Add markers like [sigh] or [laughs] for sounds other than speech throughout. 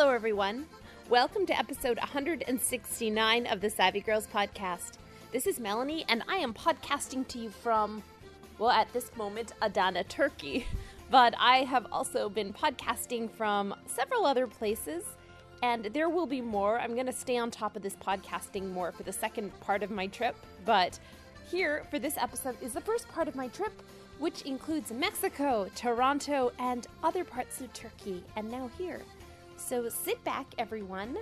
Hello, everyone. Welcome to episode 169 of the Savvy Girls podcast. This is Melanie, and I am podcasting to you from, well, at this moment, Adana, Turkey. But I have also been podcasting from several other places, and there will be more. I'm going to stay on top of this podcasting more for the second part of my trip, but here for this episode is the first part of my trip, which includes Mexico, Toronto, and other parts of Turkey, and now here. So sit back, everyone.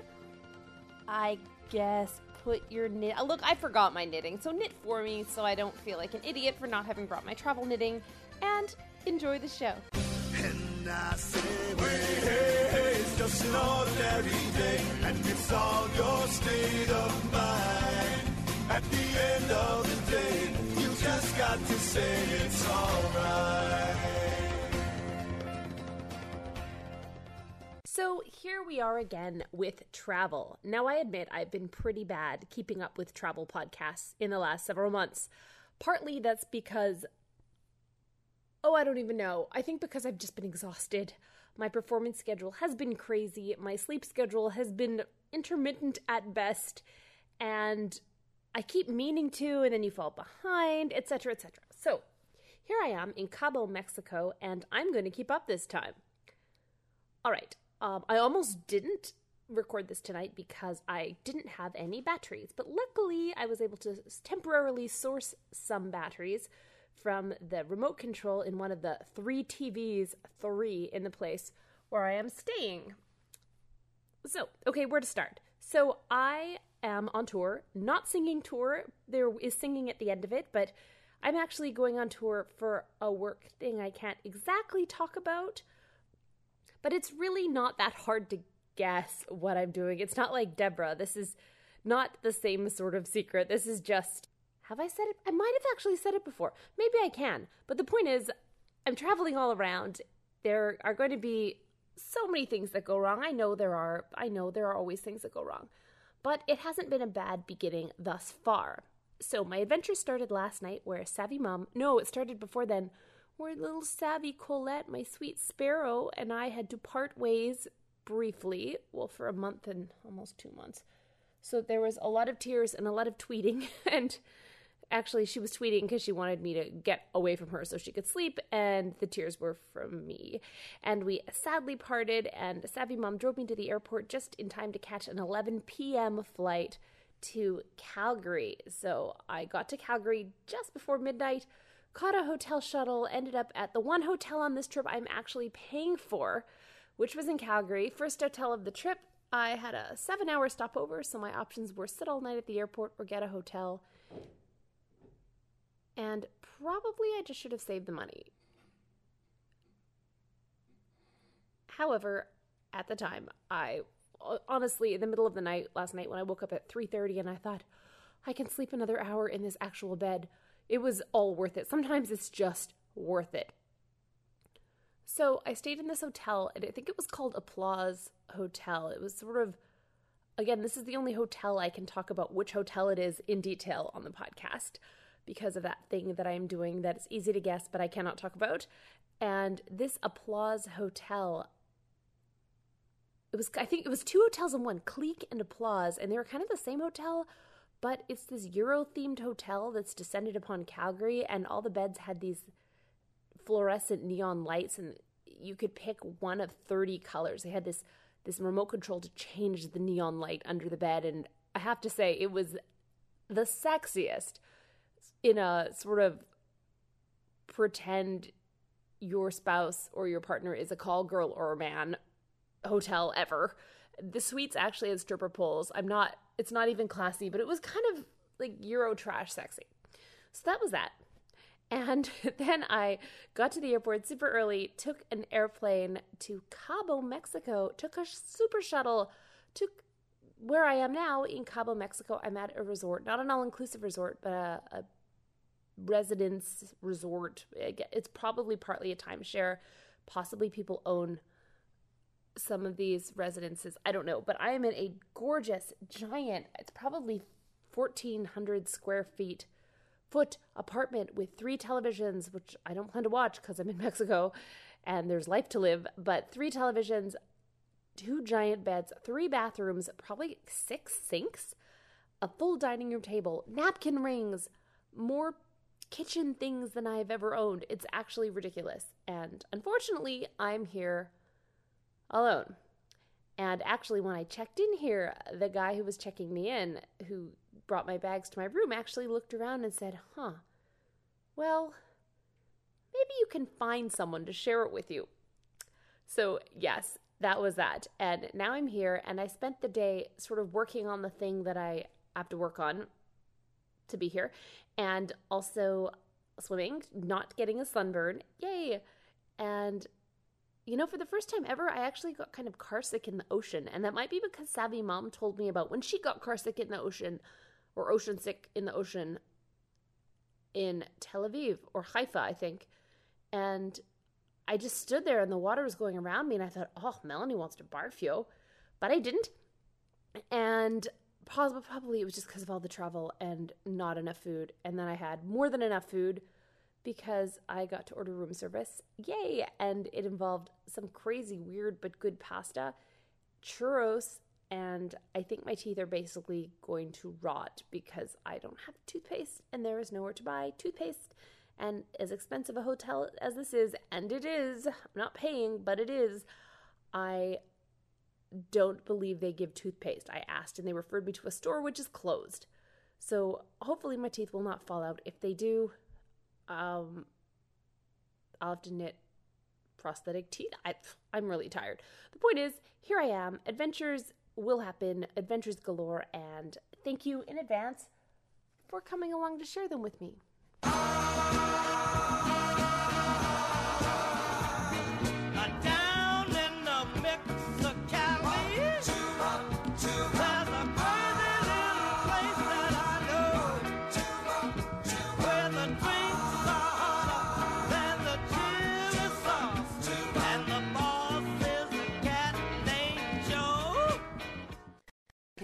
I guess put your knit. Oh, look, I forgot my knitting, so knit for me so I don't feel like an idiot for not having brought my travel knitting, and enjoy the show. And I say, hey, hey, it's just an ordinary day, and it's all your state of mind. At the end of the day, you just got to say it's alright. So here we are again with travel. Now, I admit I've been pretty bad keeping up with travel podcasts in the last several months. Partly that's because, oh, I don't even know. I think because I've just been exhausted. My performance schedule has been crazy. My sleep schedule has been intermittent at best. And I keep meaning to, and then you fall behind, etc., etc. So here I am in Cabo, Mexico, and I'm going to keep up this time. All right. Um, I almost didn't record this tonight because I didn't have any batteries, but luckily I was able to temporarily source some batteries from the remote control in one of the three TVs, three in the place where I am staying. So, okay, where to start? So, I am on tour, not singing tour. There is singing at the end of it, but I'm actually going on tour for a work thing I can't exactly talk about but it's really not that hard to guess what I'm doing. It's not like Deborah. This is not the same sort of secret. This is just. Have I said it? I might have actually said it before. Maybe I can. But the point is, I'm traveling all around. There are going to be so many things that go wrong. I know there are. I know there are always things that go wrong. But it hasn't been a bad beginning thus far. So my adventure started last night where a Savvy Mom, no, it started before then, where little savvy Colette, my sweet sparrow, and I had to part ways briefly, well, for a month and almost two months. So there was a lot of tears and a lot of tweeting. [laughs] And actually, she was tweeting because she wanted me to get away from her so she could sleep, and the tears were from me. And we sadly parted, and Savvy Mom drove me to the airport just in time to catch an 11 p.m. flight to Calgary. So I got to Calgary just before midnight caught a hotel shuttle, ended up at the one hotel on this trip I'm actually paying for, which was in Calgary. First hotel of the trip. I had a seven hour stopover, so my options were sit all night at the airport or get a hotel. And probably I just should have saved the money. However, at the time, I honestly in the middle of the night last night when I woke up at 3:30 and I thought I can sleep another hour in this actual bed it was all worth it. Sometimes it's just worth it. So I stayed in this hotel, and I think it was called Applause Hotel. It was sort of, again, this is the only hotel I can talk about which hotel it is in detail on the podcast because of that thing that I'm doing that is easy to guess, but I cannot talk about. And this Applause Hotel, it was, I think it was two hotels in one, Clique and Applause, and they were kind of the same hotel, but it's this Euro themed hotel that's descended upon Calgary, and all the beds had these fluorescent neon lights, and you could pick one of 30 colors. They had this this remote control to change the neon light under the bed, and I have to say, it was the sexiest in a sort of pretend your spouse or your partner is a call girl or a man hotel ever. The suites actually had stripper poles. I'm not it's not even classy, but it was kind of like Euro trash sexy. So that was that. And [laughs] then I got to the airport super early, took an airplane to Cabo, Mexico, took a super shuttle, took where I am now in Cabo, Mexico. I'm at a resort, not an all inclusive resort, but a, a residence resort. It's probably partly a timeshare. Possibly people own some of these residences. I don't know, but I am in a gorgeous, giant, it's probably 1,400 square feet foot apartment with three televisions, which I don't plan to watch because I'm in [laughs] Mexico and there's life to live, but three televisions, two giant beds, three bathrooms, probably six sinks, a full dining room table, napkin rings, more kitchen things than I've ever owned. It's actually ridiculous. And unfortunately, I'm here alone. And actually, when I checked in here, the guy who was checking me in, who brought my bags to my room, actually looked around and said, Huh, well, maybe you can find someone to share it with you. So, yes, that was that. And now I'm here, and I spent the day sort of working on the thing that I have to work on to be here, and also swimming, not getting a sunburn. Yay! And you know, for the first time ever, I actually got kind of carsick in the ocean. And that might be because Savvy Mom told me about when she got carsick in the ocean or ocean sick in the ocean in Tel Aviv or Haifa, I think. And I just stood there and the water was going around me. And I thought, oh, Melanie wants to barf you. But I didn't. And probably it was just because of all the travel and not enough food. And then I had more than enough food because I got to order room service. Yay! And it involved some crazy, weird, but good pasta, churros, and I think my teeth are basically going to rot because I don't have toothpaste and there is nowhere to buy toothpaste. And as expensive a hotel as this is, and it is, I'm not paying, but it is, I don't believe they give toothpaste. I asked and they referred me to a store which is closed. So hopefully my teeth will not fall out. If they do, um, I'll have to knit prosthetic teeth. I, I'm really tired. The point is, here I am. Adventures will happen, adventures galore, and thank you in advance for coming along to share them with me.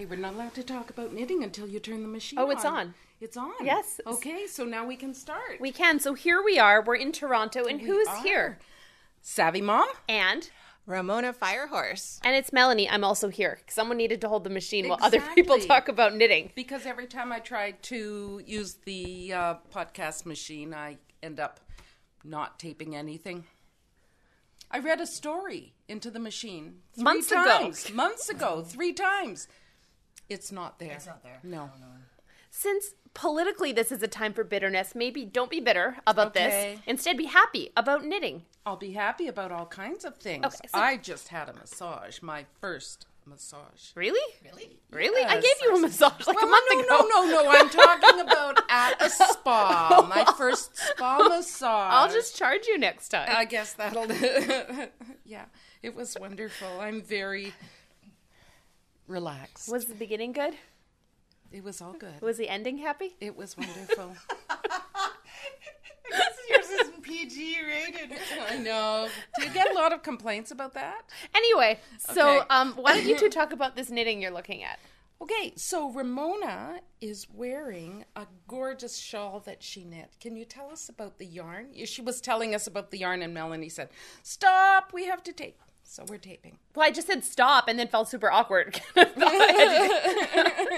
Okay, we're not allowed to talk about knitting until you turn the machine Oh, it's on. It's on. Yes. Okay, so now we can start. We can. So here we are. We're in Toronto, and We who's are. here? Savvy mom? And Ramona Firehorse. and it's Melanie. I'm also here. Someone needed to hold the machine while other people talk about knitting. Because every time I try to use the uh, podcast machine, I end up not taping anything. I read a story into the machine three Months ago. Months ago, three times. It's not there. It's not there. Oh, no. Since politically this is a time for bitterness, maybe don't be bitter about Okay. this. Instead, be happy about knitting. I'll be happy about all kinds of things. Okay, so- I just had a massage, my first massage. Really? Really? Really? I Yes. gave you a massage like Well, a month no, ago. no, no, no. I'm talking about at a [laughs] spa. My first spa [laughs] massage. I'll just charge you next time. I guess that'll. [laughs] yeah, it was wonderful. I'm very relaxed. was the beginning good? it was all good. Was the ending happy? It was wonderful. [laughs] Yours isn't PG rated. I know. Do you get a lot of complaints about that? Anyway, so Okay. um, why don't you two [laughs] talk about this knitting you're looking at? Okay, so Ramona is wearing a gorgeous shawl that she knit. Can you tell us about the yarn? She was telling us about the yarn, and Melanie said, Stop, we have to tape. So we're taping. Well, I just said stop and then felt super awkward. [laughs] [laughs]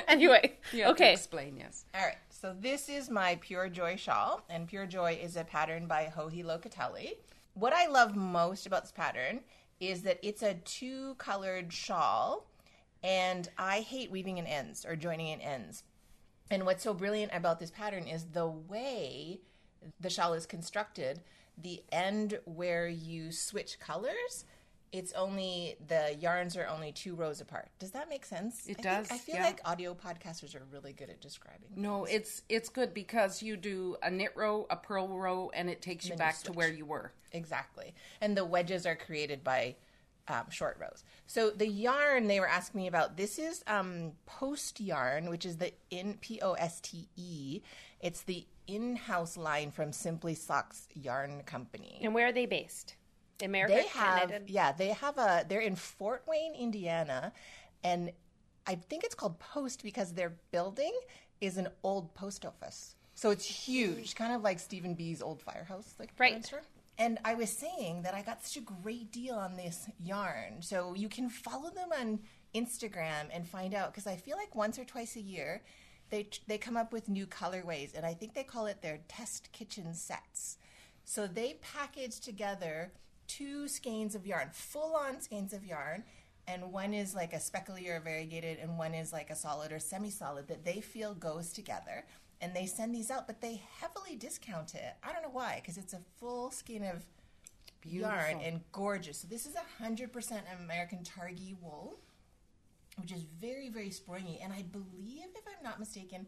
anyway, You have to okay. explain, yes. All right. So this is my Pure Joy shawl, and Pure Joy is a pattern by Joji Locatelli. What I love most about this pattern is that it's a two-colored shawl, and I hate weaving in ends or joining in ends. And what's so brilliant about this pattern is the way the shawl is constructed. The end where you switch colors, it's only the yarns are only two rows apart. Does that make sense? It I think- does, I feel yeah. like audio podcasters are really good at describing. No, it's it's good because you do a knit row, a purl row, and it takes you Then you back to where you were. Exactly. And the wedges are created by um, short rows. So the yarn they were asking me about, this is um, Poste Yarn, which is the in P O S T E. It's the in-house line from Simply Socks Yarn Company. And where are they based? America, They have, Canada. yeah, they have a. They're in Fort Wayne, Indiana, and I think it's called Post because their building is an old post office. So it's huge, kind of like StevenBe's old firehouse, like Right. store. And I was saying that I got such a great deal on this yarn. So you can follow them on Instagram and find out because I feel like once or twice a year they they come up with new colorways and I think they call it their test kitchen sets. So they package together two skeins of yarn, full on skeins of yarn, and one is like a speckly or variegated and one is like a solid or semi-solid that they feel goes together. And they send these out but they heavily discount it. I don't know why because it's a full skein of yarn and gorgeous. So this is a 100% american Targhee wool which is very very springy. And i believe if i'm not mistaken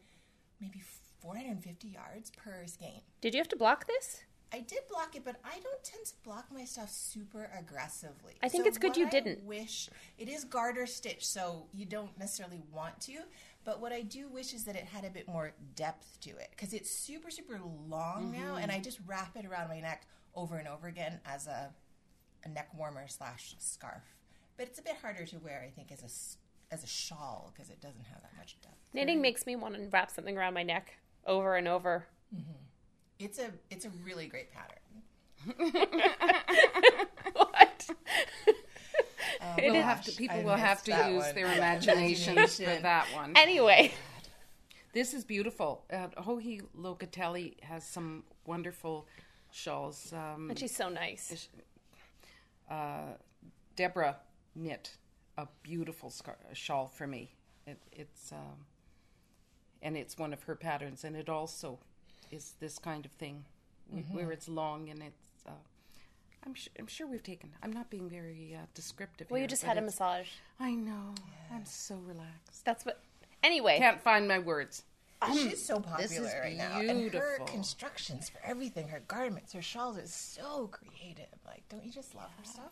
maybe 450 yards per skein. Did you have to block this? I did block it, but I don't tend to block my stuff super aggressively. I think So it's good you I didn't. Wish it is garter stitch, so you don't necessarily want to. But what I do wish is that it had a bit more depth to it because it's super super long now, and Mm-hmm. I just wrap it around my neck over and over again as a a neck warmer slash scarf. But it's a bit harder to wear, I think, as a as a shawl because it doesn't have that much depth. Knitting makes me want to wrap something around my neck over and over. It's a it's a really great pattern. [laughs] what? It We'll is- have to, people I will have to use one. their imaginations for that one. Anyway, This is beautiful. Uh, Joji Locatelli has some wonderful shawls. Um, and she's so nice. uh, Deborah knit a beautiful scar- shawl for me. It, it's um, and it's one of her patterns, and it also is this kind of thing Mm-hmm. where it's long and it's. Uh, I'm sure. I'm sure we've taken. I'm not being very uh, descriptive. Well, you just had a massage. I know. I'm so relaxed. That's what. Anyway, Can't find my words. She's so popular this is right now. And her constructions for everything, her garments, her shawls is so creative. Like, don't you just love her stuff?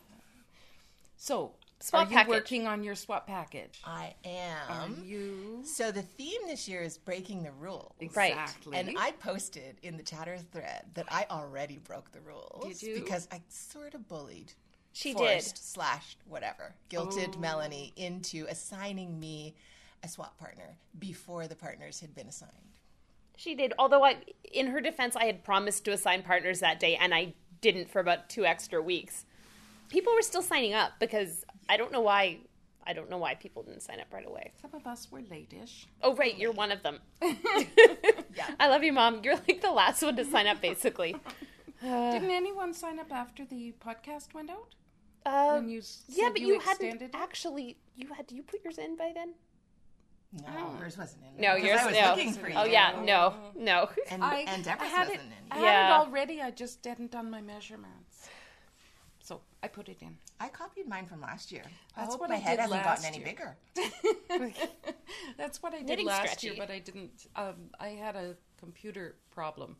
So, Swap are you package. working on your swap package? I am. Are am. you So the theme this year is breaking the rules. Right. exactly? And I posted in the chatter thread that I already broke the rules. Did you? Because I sort of bullied. She forced, did. Slash whatever. Guilted Oh. Melanie into assigning me a swap partner before the partners had been assigned. she did. Although I, in her defense, I had promised to assign partners that day, and I didn't for about two extra weeks. People were still signing up because I don't know why. I don't know why people didn't sign up right away. Some of us were late-ish. Oh, right, you're one of them. [laughs] [laughs] Yeah. I love you, mom. You're like the last one to sign up, basically. [laughs] Didn't [sighs] anyone sign up after the podcast went out? Uh, you yeah, but you you, hadn't it? actually. You had. You put yours in by then? No, hers wasn't in. No, yours. I was no. looking for you. Oh yeah, no, no. And, I, and I Deborah's had wasn't it. in. I Yeah. had it already. I just hadn't done my measurements, so I put it in. I copied mine from last year. I That's hope what my I head did hasn't last gotten any year. bigger. [laughs] [laughs] That's what I did Knitting last stretchy. year, but I didn't. Um, I had a computer problem.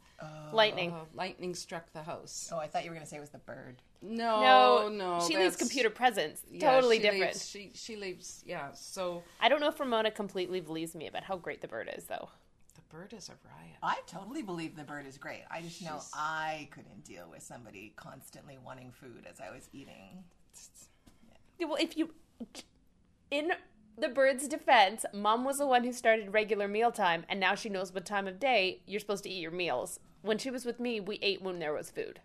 Lightning. Uh, lightning struck the house. Oh, I thought you were going to say it was the bird. No, no, no. She leaves computer presents. yeah, totally she different. leaves- she she leaves. Yeah. So I don't know if Ramona completely believes me about how great the bird is, though. the bird is a riot. I totally believe the bird is great. I just know I couldn't deal with somebody constantly wanting food as I was eating. Yeah, Well, if you, in the bird's defense, Mom was the one who started regular mealtime, and now she knows what time of day you're supposed to eat your meals. When she was with me, we ate when there was food.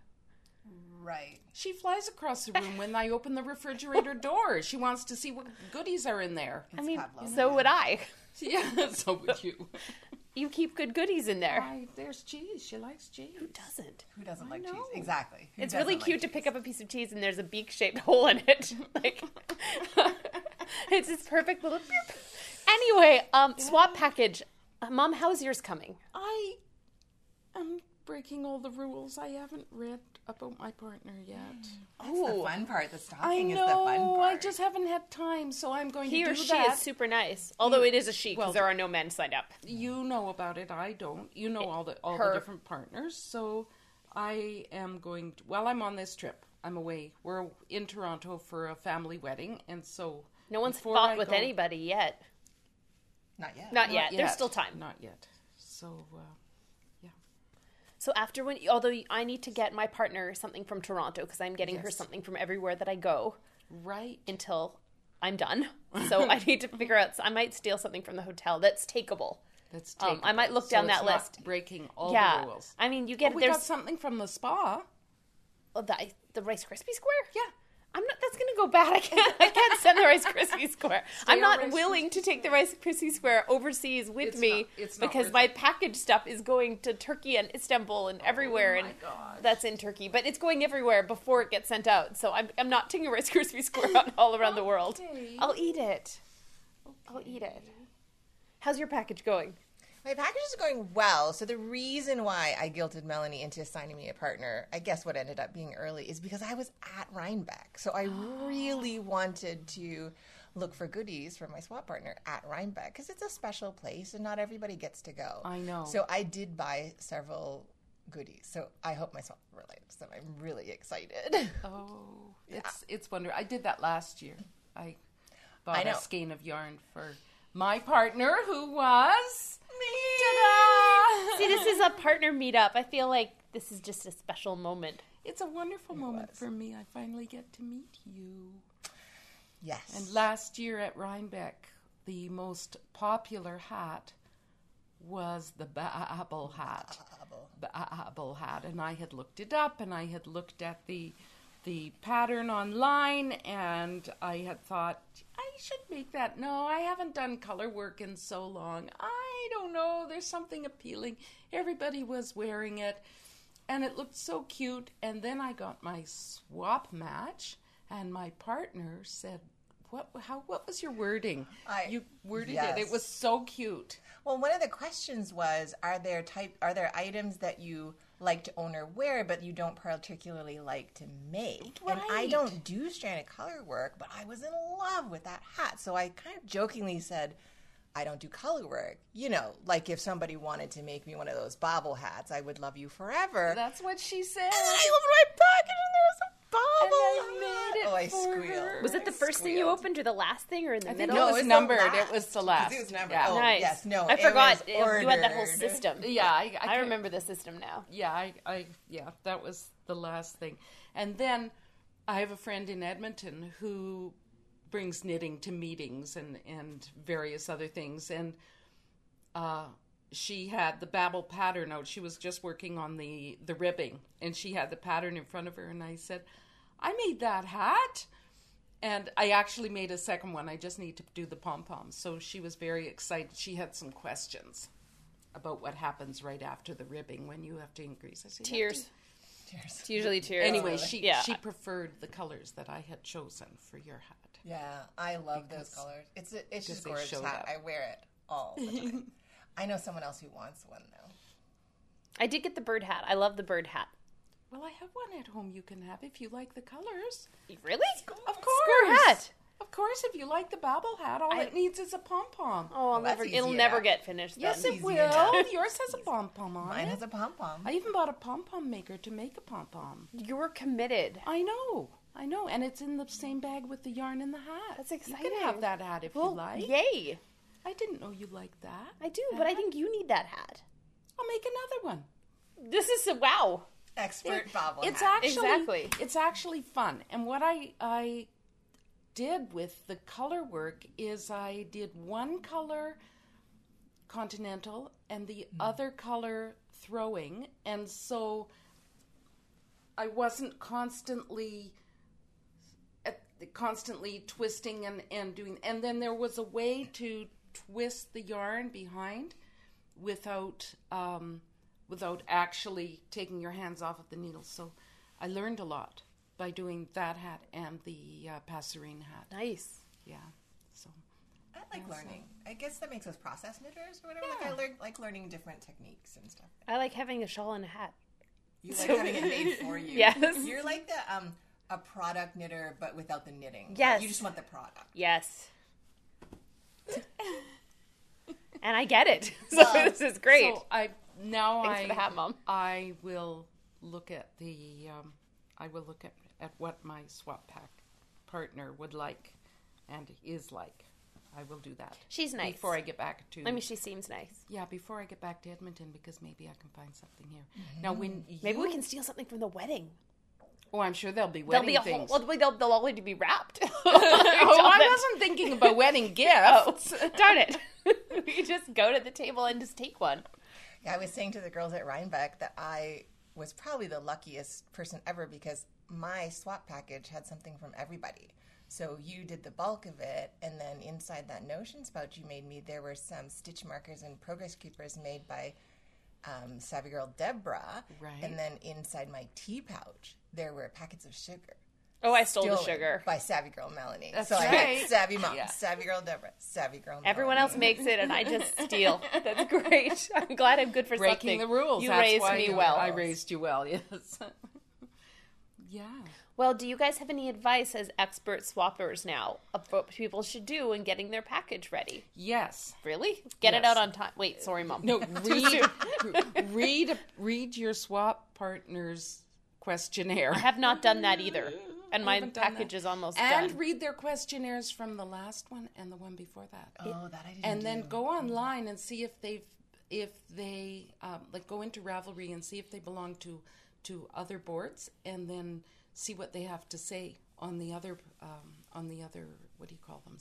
Right. She flies across the room when I open the refrigerator door. She wants to see what goodies are in there. I mean, Pavlov. so would I. [laughs] Yeah, so would you. You keep good goodies in there. I, there's cheese. She likes cheese. Who doesn't? Who doesn't like know. cheese? Exactly. Who It's really cute like to pick up a piece of cheese and there's a beak-shaped [laughs] hole in it. [laughs] like, [laughs] it's this perfect little. beep. Anyway, um, swap package. Uh, Mom, how's yours coming? I am breaking all the rules. I haven't read about my partner yet. That's the fun part. The I stocking is the fun know. part. I just haven't had time, so I'm going He to do or she that. is super nice. Although it is a she because well- there are no men signed up. you know about it. I don't. You know all the all her. the different partners. So I am going. To, while I'm on this trip, I'm away. We're in Toronto for a family wedding, and so No one's before fought I with go- anybody yet. Not yet. Not, Not yet. There's still time. Not yet. So uh, So after when, although I need to get my partner something from Toronto because I'm getting her something from everywhere that I go right. until I'm done. [laughs] So I need to figure out. I might steal something from the hotel that's takeable. Let's Um. I might look so down it's that not list. breaking all yeah, the rules. I mean, you get Oh, we there's got something from the spa. Oh, the the Rice Krispie square. Yeah. I'm not. That's gonna go bad. I can't. I can't send the Rice Krispie square. I'm not Rice willing to take the Rice Krispie square overseas with It's me not- because my it. package stuff is going to Turkey and Istanbul and oh everywhere, Oh my and gosh. that's in Turkey. But it's going everywhere before it gets sent out. So I'm I'm not taking a Rice Krispie square out [laughs] all around the world. I'll eat it. I'll eat it. How's your package going? My package is going well. So the reason why I guilted Melanie into assigning me a partner, I guess what ended up being early, is because I was at Rhinebeck. So I [gasps] really wanted to look for goodies for my swap partner at Rhinebeck because it's a special place and not everybody gets to go. I know. So I did buy several goodies. So I hope my swap relates. So I'm really excited. Oh, [laughs] it's it's wonderful. I did that last year. I bought I a skein of yarn for my partner, who was Me. See, this is a partner meetup. I feel like this is just a special moment. It's a wonderful moment for me. I finally get to meet you. Yes. And last year at Rhinebeck, the most popular hat was the Baable hat. Baable hat, and I had looked it up, and I had looked at the the pattern online, and I had thought I should make that. No, I haven't done color work in so long. I don't know. There's something appealing. Everybody was wearing it, and it looked so cute. And then I got my swap match, and my partner said. What? How? What was your wording? I- you worded it. yes. It was so cute. Well, one of the questions was: Are there type? Are there items that you like to own or wear, but you don't particularly like to make? And I don't do stranded color work, but I was in love with that hat, so I kind of jokingly said. I don't do color work. You know, like if somebody wanted to make me one of those bobble hats, I would love you forever. That's what she said. and then I opened my package and there was a bobble I hat. made it oh, I for squealed. Was it the I first thing you opened, or the last thing, or in the I think middle? it was numbered. It was the last. it was numbered. Yeah. Oh, Nice. yes, no, I it forgot. was You had that whole system. Yeah, I, I, I remember the system now. Yeah, I, I, yeah, that was the last thing. And then I have a friend in Edmonton who brings knitting to meetings and and various other things. And uh, she had the Baable pattern out. She was just working on the the ribbing, and she had the pattern in front of her. And I said, "I made that hat." And I actually made a second one. I just need to do the pom poms. So she was very excited. She had some questions about what happens right after the ribbing when you have to increase. I said, "You have to Tears. It's usually tears. Anyway, she yeah. she preferred the colors that I had chosen for your hat. Yeah, I love those colors. It's a, it's just they gorgeous hat. up. I wear it all the time. [laughs] I know someone else who wants one though. I did get the bird hat. I love the bird hat. Well, I have one at home you can have if you like the colors. Really? Of Score course. hat. Of course, if you like the Baable hat, all I- it needs is a pom pom. Oh, I'll that's never. easy It'll never enough. get finished. yes, it easy will. enough. [laughs] Yours has a pom pom on Mine it. has a pom pom. I even bought a pom pom maker to make a pom pom. You were committed. I know, I know, and it's in the same bag with the yarn and the hat. That's You exciting. can have that hat if Well, you like. yay! I didn't know you liked that. I do, but I think you need that hat. I'll make another one. This is a wow. Expert bobble it's hat. actually Exactly. it's actually fun and what i i did with the color work is i did one color continental and the other color throwing and so i wasn't constantly constantly twisting and, and doing and then there was a way to twist the yarn behind without um, without actually taking your hands off of the needles. So I learned a lot by doing that hat and the uh, passerine hat. Nice. Yeah. So I like learning. I guess that makes us process knitters or whatever. Like I learn, like learning different techniques and stuff. I like having a shawl and a hat. You like having it made [laughs] for you. Yes. You're like the um a product knitter, but without the knitting. Yes. You just want the product. Yes. [laughs] and I get it. [laughs] So this is great. So I now Thanks I for the hat, Mom. I will look at the um, I will look at at what my swap pack partner would like and is like. I will do that. She's nice. before I get back to. I mean, she seems nice. yeah, before I get back to Edmonton because maybe I can find something here. Now, when Maybe we can steal something from the wedding. Oh, I'm sure there'll be wedding There'll wedding be a whole. things. Well, they'll, they'll all need to be wrapped. [laughs] [laughs] oh, I wasn't thinking about wedding [laughs] gifts. Oh, darn it! we just go to the table and just take one. Yeah, I was saying to the girls at Rhinebeck that I was probably the luckiest person ever because my swap package had something from everybody. So you did the bulk of it, and then inside that Notions pouch you made me, there were some stitch markers and progress keepers made by um, Savvy Girl Deborah. Right. And then inside my tea pouch, there were packets of sugar. Oh, I stole the sugar. by Savvy Girl Melanie. That's so I right. had Savvy Mom, Yeah. Savvy Girl Deborah, Savvy Girl. Everyone Melanie. else makes it, and I just [laughs] steal. That's great. [laughs] I'm glad I'm good for Breaking something. the rules. You That's raised why me you- well. I raised you well. [laughs] Yes. yeah. Well, do you guys have any advice as expert swappers now of what people should do in getting their package ready? Yes. Really? Get it out on time. Wait, sorry, mom. No, read read read your swap partner's questionnaire. I have not done that either. And my package is almost and done. read their questionnaires from the last one and the one before that. Oh, that I didn't and do. then go online and see if they've if they um, like go into Ravelry and see if they belong to to other boards and then see what they have to say on the other um, on the other what do you call them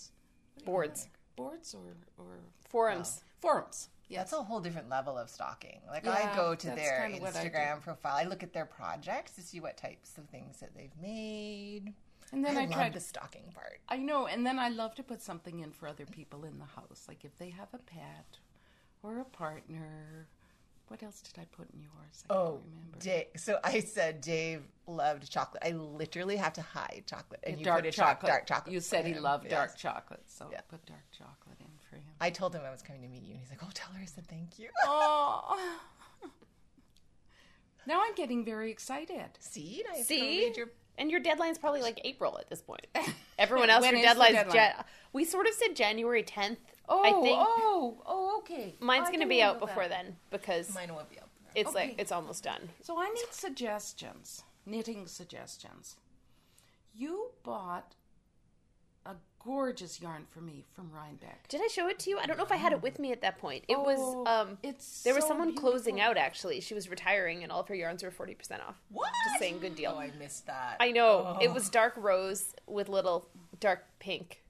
Boards. Boards or or Forums. Uh, forums Yeah. That's a whole different level of stalking. Like Yeah, I go to their I. Instagram profile, I look at their projects to see what types of things that they've made. and then I, tried the stalking part. I know, and then I love to put something in for other people in the house, like if they have a pet or a partner. What else did I put in yours? I Oh, can't remember. Dave. So I said Dave loved chocolate. I literally have to hide chocolate, and you dark put chocolate. dark chocolate. You said he loved Yes. dark chocolate, so Yeah. put dark chocolate in for him. I told him I was coming to meet you, and he's like, "Oh, tell her I said thank you." [laughs] Oh. [laughs] now I'm getting very excited. See, I See? read your And your deadline's probably like April at this point. [laughs] Everyone else, your deadline's deadline? Jan- we sort of said January 10th. Oh, I think oh, oh, okay. mine's I to be out before that. then because mine will be up. it's like it's almost done. So I need suggestions, knitting suggestions. You bought gorgeous yarn for me from Rhinebeck. Did I show it to you? I don't know if I had it with me at that point. It was Oh, um it's there was so someone closing out actually. She was retiring and all of her yarns were 40% off. What? Just saying good deal. Oh, I missed that. I know. It was dark rose with little dark pink.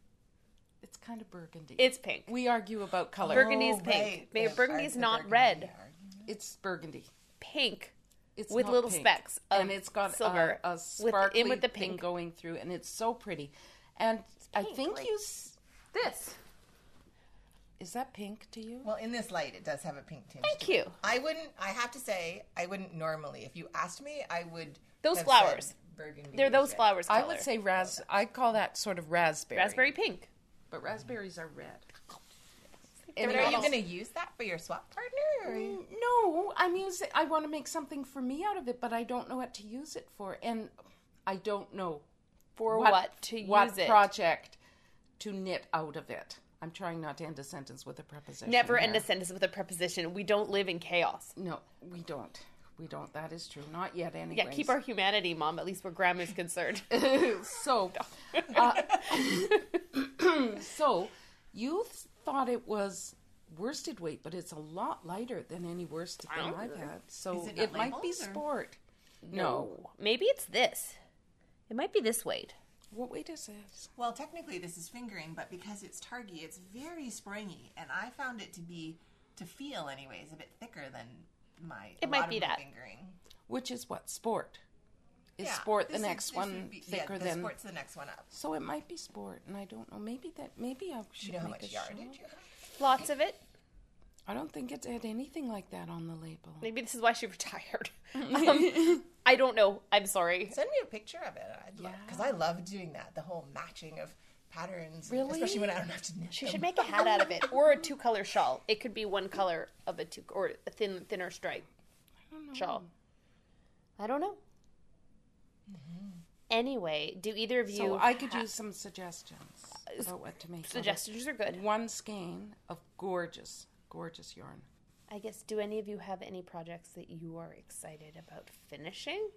It's kind of burgundy. It's pink. we argue about color. Burgundy's Oh, pink. right. Maybe The- burgundy's not burgundy red. yarn. It's burgundy. Pink. It's With not little pink. specks of and it's got silver a, a with- sparkly in with the thing pink. going through, and it's so pretty. And I pink, think like- you s- This. is that pink to you? Well, in this light, it does have a pink tinge. Thank to it. you. I wouldn't. I have to say, I wouldn't normally. If you asked me, I would. Those have flowers. said Burgundy. They're those red. flowers color. I would say ras. I call that sort of raspberry. raspberry pink. but raspberries are red. But are you going to use that for your swap partner? Or? No, I'm using. I want to make something for me out of it, but I don't know what to use it for, and I don't know For what, to what use it. project to knit out of it. I'm trying not to end a sentence with a preposition. Never end a sentence with a preposition. We don't live in chaos. No, we don't. We don't. That is true. Not yet, anyway. Yeah, keep our humanity, mom, at least where grandma's concerned. [laughs] so, uh, [coughs] so you thought it was worsted weight, but it's a lot lighter than any worsted than I've had. So it it, might be or- sport. No. Maybe it's this. It might be this weight. What weight is this? Well, technically, this is fingering, but because it's Targhee, it's very springy, and I found it to be, to feel anyways, a bit thicker than my. It a might lot be of that. fingering. Which is what sport? Is Yeah, sport the this is- next one would be- thicker yeah, the than? sport's the next one up. So it might be sport, and I don't know. Maybe that. Maybe I should you know how make much a yardage show. you have? Lots of it. I don't think it had anything like that on the label. Maybe this is why she [laughs] retired. [laughs] um, I don't know. I'm sorry. Send me a picture of it. Yeah. Because I love doing that, the whole matching of patterns. Really? Especially when I don't have to knit She them. should make a hat out of it or a two color shawl. It could be one color of a two or a thin thinner stripe shawl. I don't know. Mm-hmm. Anyway, do either of you So I could ha- use some suggestions uh, about what to make. suggestions are good. One skein of gorgeous, gorgeous yarn. I guess do any of you have any projects that you are excited about finishing?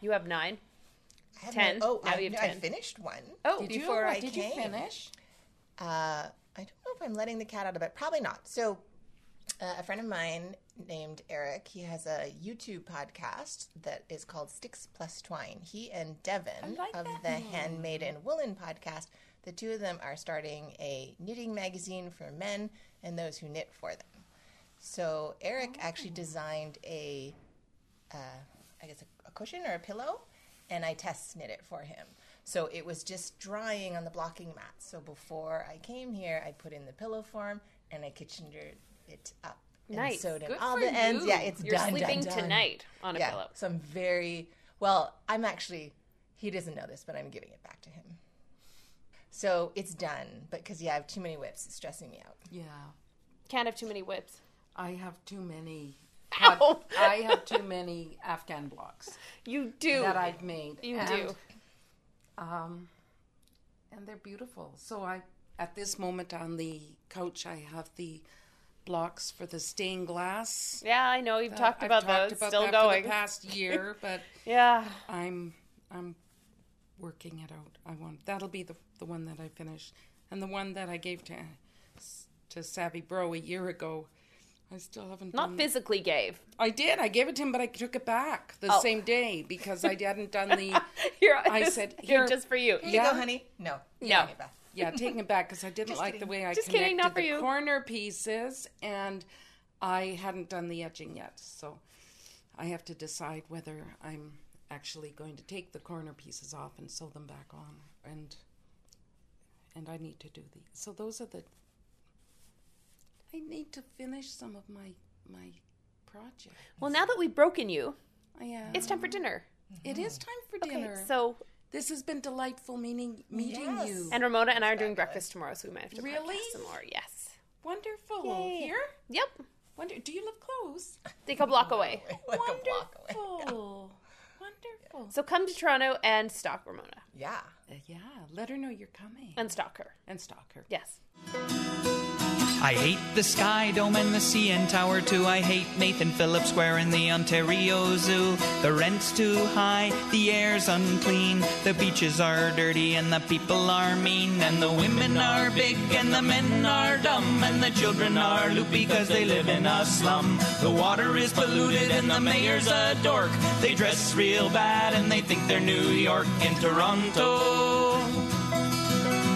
You have nine. I have ten. No, oh, Now I, you have I ten. finished one. Oh, Did you? Before I Did you finish? Uh, I don't know if I'm letting the cat out of bed. Probably not. So, uh, a friend of mine named Eric, he has a YouTube podcast that is called Sticks Plus Twine. He and Devin like of the name. Handmade and Woolen podcast, the two of them are starting a knitting magazine for men and those who knit for them. So Eric actually designed a uh, I guess, a, a cushion or a pillow, and I test knit it for him. So it was just drying on the blocking mat. So before I came here, I put in the pillow form and I kitchened it up. And Nice. sewed in Good all for the ends. Yeah, it's You're done. done, sleeping done. tonight on a yeah, pillow. So I'm very well. I'm actually. He doesn't know this, but I'm giving it back to him. So it's done, but because yeah, I have too many WIPs, it's stressing me out. Yeah. Can't have too many WIPs. I have too many. Ow. I have too many Afghan blocks You do. that I've made. you and, do. Um, and they're beautiful. So I, at this moment on the couch, I have the blocks for the stained glass. Yeah, I know you've talked I've about talked those. about Still that going. past year, [laughs] but yeah. I'm I'm working it out. I want that'll be the the one that I finish, and the one that I gave to to Savvy Bro a year ago. I still haven't Not done. physically gave. I did. I gave it to him, but I took it back the Oh. same day because I hadn't done the. [laughs] Here, I said, here here- just for you. Here Yeah. you go, honey. No, No. don't need. Yeah, taking it back because I didn't like the way I Just connected kidding, not for the you. corner pieces, and I hadn't done the etching yet, so I have to decide whether I'm actually going to take the corner pieces off and sew them back on, and and I need to do the. So those are the. I need to finish some of my my project. Well, now that we've broken you, I am. it's time for dinner. It is time for Okay, dinner. so this has been delightful meeting meeting Yes. you. and Ramona and I are doing breakfast tomorrow, so we might have to Really? podcast some more. Yes. Wonderful. Yay. Here. Yep. Wonder. Do you live close? Take a block away. [laughs] like a block away. Wonderful. Wonderful. So come to Toronto and stalk Ramona Yeah. Uh, yeah, let her know you're coming. and stalk her. and stalk her. Yes. I hate the Sky Dome and the CN Tower too. I hate Nathan Phillips Square and the Ontario Zoo. The rent's too high, the air's unclean, the beaches are dirty and the people are mean, and the women are big and the men are dumb, and the children are loopy because they live in a slum. The water is polluted and the mayor's a dork. They dress real bad and they think they're New York in Toronto,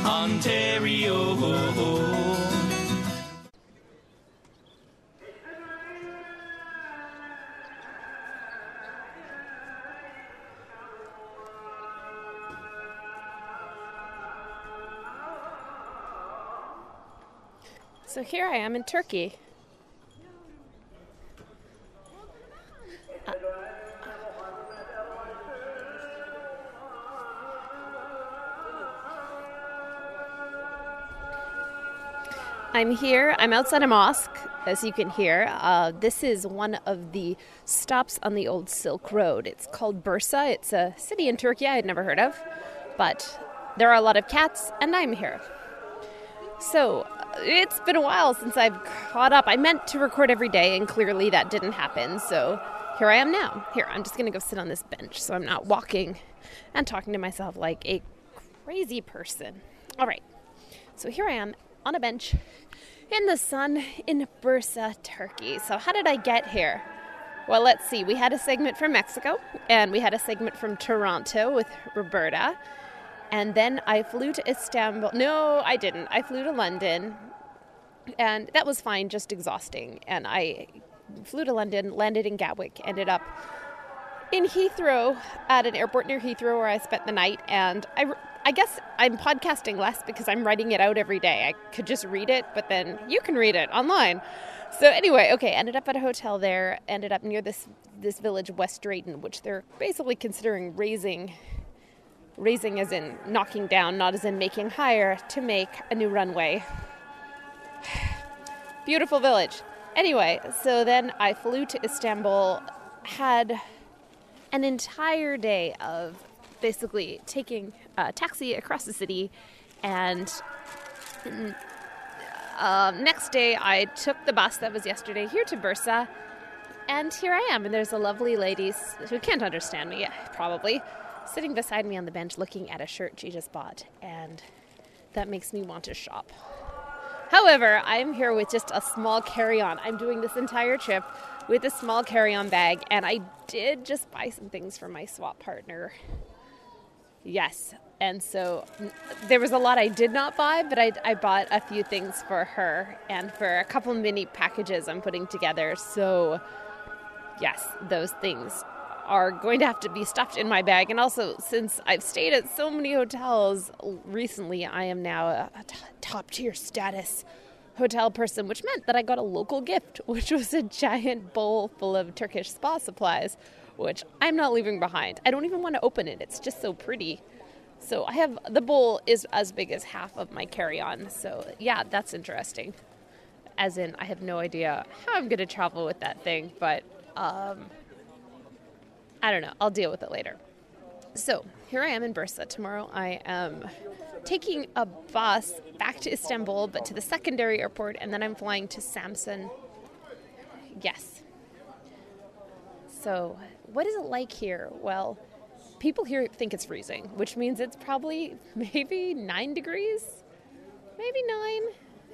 Ontario. So here I am in Turkey. I'm here. I'm outside a mosque, as you can hear. Uh, this is one of the stops on the old Silk Road. It's called Bursa. It's a city in Turkey I had never heard of, but there are a lot of cats, and I'm here. So, it's been a while since I've caught up. I meant to record every day, and clearly that didn't happen. So, here I am now. Here, I'm just going to go sit on this bench so I'm not walking and talking to myself like a crazy person. All right. So, here I am on a bench in the sun in Bursa, Turkey. So, how did I get here? Well, let's see. We had a segment from Mexico, and we had a segment from Toronto with Roberta. And then I flew to Istanbul. No, I didn't. I flew to London. And that was fine, just exhausting. And I flew to London, landed in Gatwick, ended up in Heathrow at an airport near Heathrow where I spent the night. And I, I guess I'm podcasting less because I'm writing it out every day. I could just read it, but then you can read it online. So anyway, okay, ended up at a hotel there. Ended up near this this village West Drayton, which they're basically considering raising raising as in knocking down, not as in making higher, to make a new runway. [sighs] Beautiful village. Anyway, so then I flew to Istanbul, had an entire day of basically taking a taxi across the city, and mm, um, next day I took the bus that was yesterday here to Bursa, and here I am. And there's a lovely lady who can't understand me, probably, sitting beside me on the bench looking at a shirt she just bought, and that makes me want to shop. However, I'm here with just a small carry on. I'm doing this entire trip with a small carry on bag, and I did just buy some things for my swap partner. Yes. And so there was a lot I did not buy, but I, I bought a few things for her and for a couple mini packages I'm putting together. So yes, those things are going to have to be stuffed in my bag. And also, since I've stayed at so many hotels recently, I am now a, t- top tier status hotel person, which meant that I got a local gift, [laughs] which was a giant bowl full of Turkish spa supplies, which I'm not leaving behind. I don't even want to open it, it's just so pretty. So I have the bowl is as big as half of my carry on. So, yeah, that's interesting. As in, I have no idea how I'm going to travel with that thing, but um, I don't know. I'll deal with it later. So here I am in Bursa. Tomorrow I am taking a bus back to Istanbul, but to the secondary airport, and then I'm flying to Samsun. Yes. So, what is it like here? Well, people here think it's freezing, which means it's probably [laughs] maybe nine degrees, maybe nine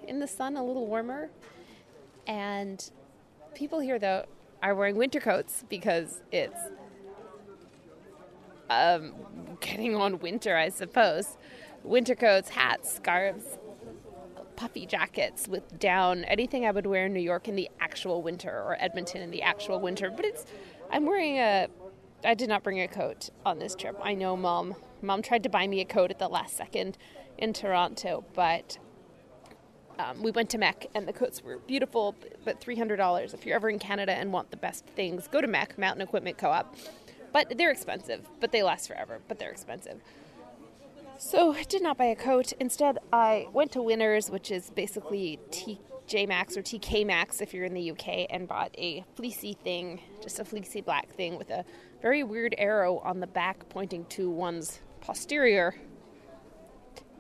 in the sun, a little warmer. And people here, though, are wearing winter coats because it's um, getting on winter, I suppose. Winter coats, hats, scarves, puffy jackets with down, anything I would wear in New York in the actual winter or Edmonton in the actual winter. But it's, I'm wearing a, I did not bring a coat on this trip. I know mom, mom tried to buy me a coat at the last second in Toronto, but um, we went to MEC and the coats were beautiful, but $300. If you're ever in Canada and want the best things, go to MEC, Mountain Equipment Co op. But they're expensive, but they last forever, but they're expensive. So I did not buy a coat. Instead, I went to Winners, which is basically TJ Maxx or TK Maxx if you're in the UK, and bought a fleecy thing, just a fleecy black thing with a very weird arrow on the back pointing to one's posterior.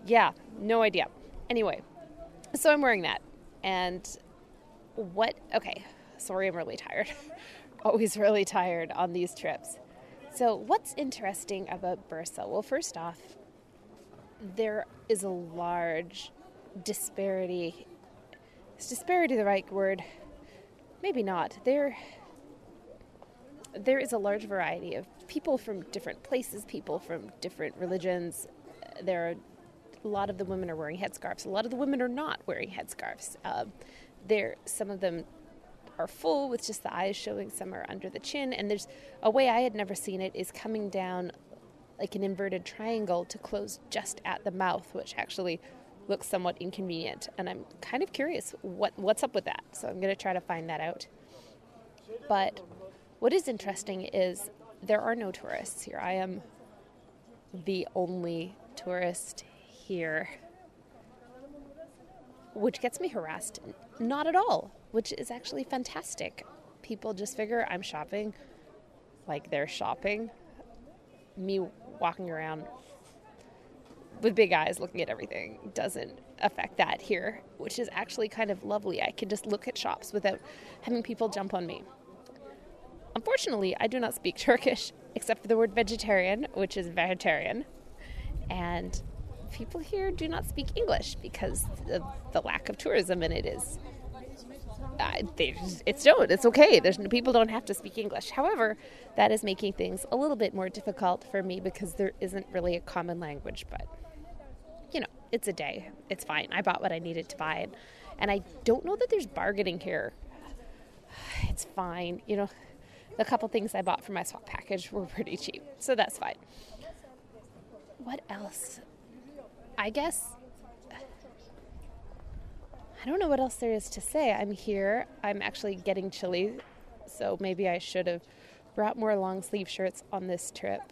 Yeah, no idea. Anyway, so I'm wearing that. And what, okay, sorry, I'm really tired. [laughs] Always really tired on these trips. So, what's interesting about Bursa? Well, first off, there is a large disparity. Is disparity the right word? Maybe not. There, there is a large variety of people from different places, people from different religions. There are a lot of the women are wearing headscarves. A lot of the women are not wearing headscarves. Um, there, some of them are full with just the eyes showing, some are under the chin, and there's a way I had never seen it is coming down like an inverted triangle to close just at the mouth, which actually looks somewhat inconvenient. And I'm kind of curious what what's up with that. So I'm going to try to find that out. But what is interesting is there are no tourists here. I am the only tourist here, which gets me harassed. Not at all, which is actually fantastic. People just figure I'm shopping like they're shopping. Me walking around with big eyes looking at everything doesn't affect that here, which is actually kind of lovely. I can just look at shops without having people jump on me. Unfortunately, I do not speak [laughs] Turkish except for the word vegetarian, which is vegetarian. And people here do not speak English because of the lack of tourism, and it is. Uh, it's don't. It's okay. There's people don't have to speak English. However, that is making things a little bit more difficult for me because there isn't really a common language. But you know, it's a day. It's fine. I bought what I needed to buy, and, and I don't know that there's bargaining here. [sighs] It's fine. You know, the couple things I bought for my swap package were pretty cheap, so that's fine. What else? I guess I don't know what else there is to say. I'm here. I'm actually getting chilly, so maybe I should have brought more long sleeve shirts on this trip.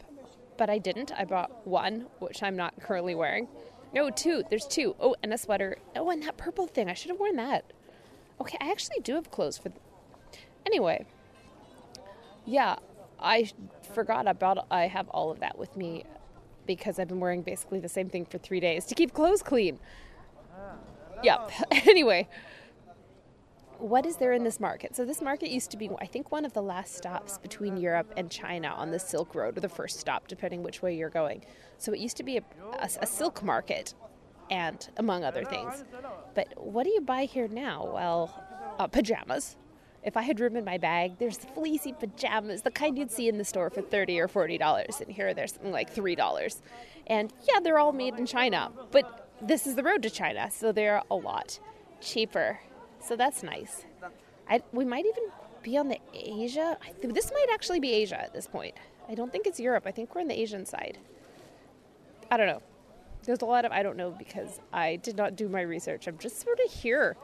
But I didn't. I brought one, which I'm not currently wearing. No, two. There's two. Oh, and a sweater. Oh, and that purple thing. I should have worn that. Okay, I actually do have clothes for. Th- anyway, yeah, I forgot about. I have all of that with me because I've been wearing basically the same thing for three days to keep clothes clean. Yep. [laughs] anyway, what is there in this market? So this market used to be, I think, one of the last stops between Europe and China on the Silk Road, or the first stop, depending which way you're going. So it used to be a, a, a silk market, and among other things. But what do you buy here now? Well, uh, pajamas. If I had room in my bag, there's fleecy pajamas, the kind you'd see in the store for thirty or forty dollars, and here there's something like three dollars. And yeah, they're all made in China, but this is the road to China, so they're a lot cheaper. So that's nice. I, we might even be on the Asia. This might actually be Asia at this point. I don't think it's Europe. I think we're on the Asian side. I don't know. There's a lot of I don't know because I did not do my research. I'm just sort of here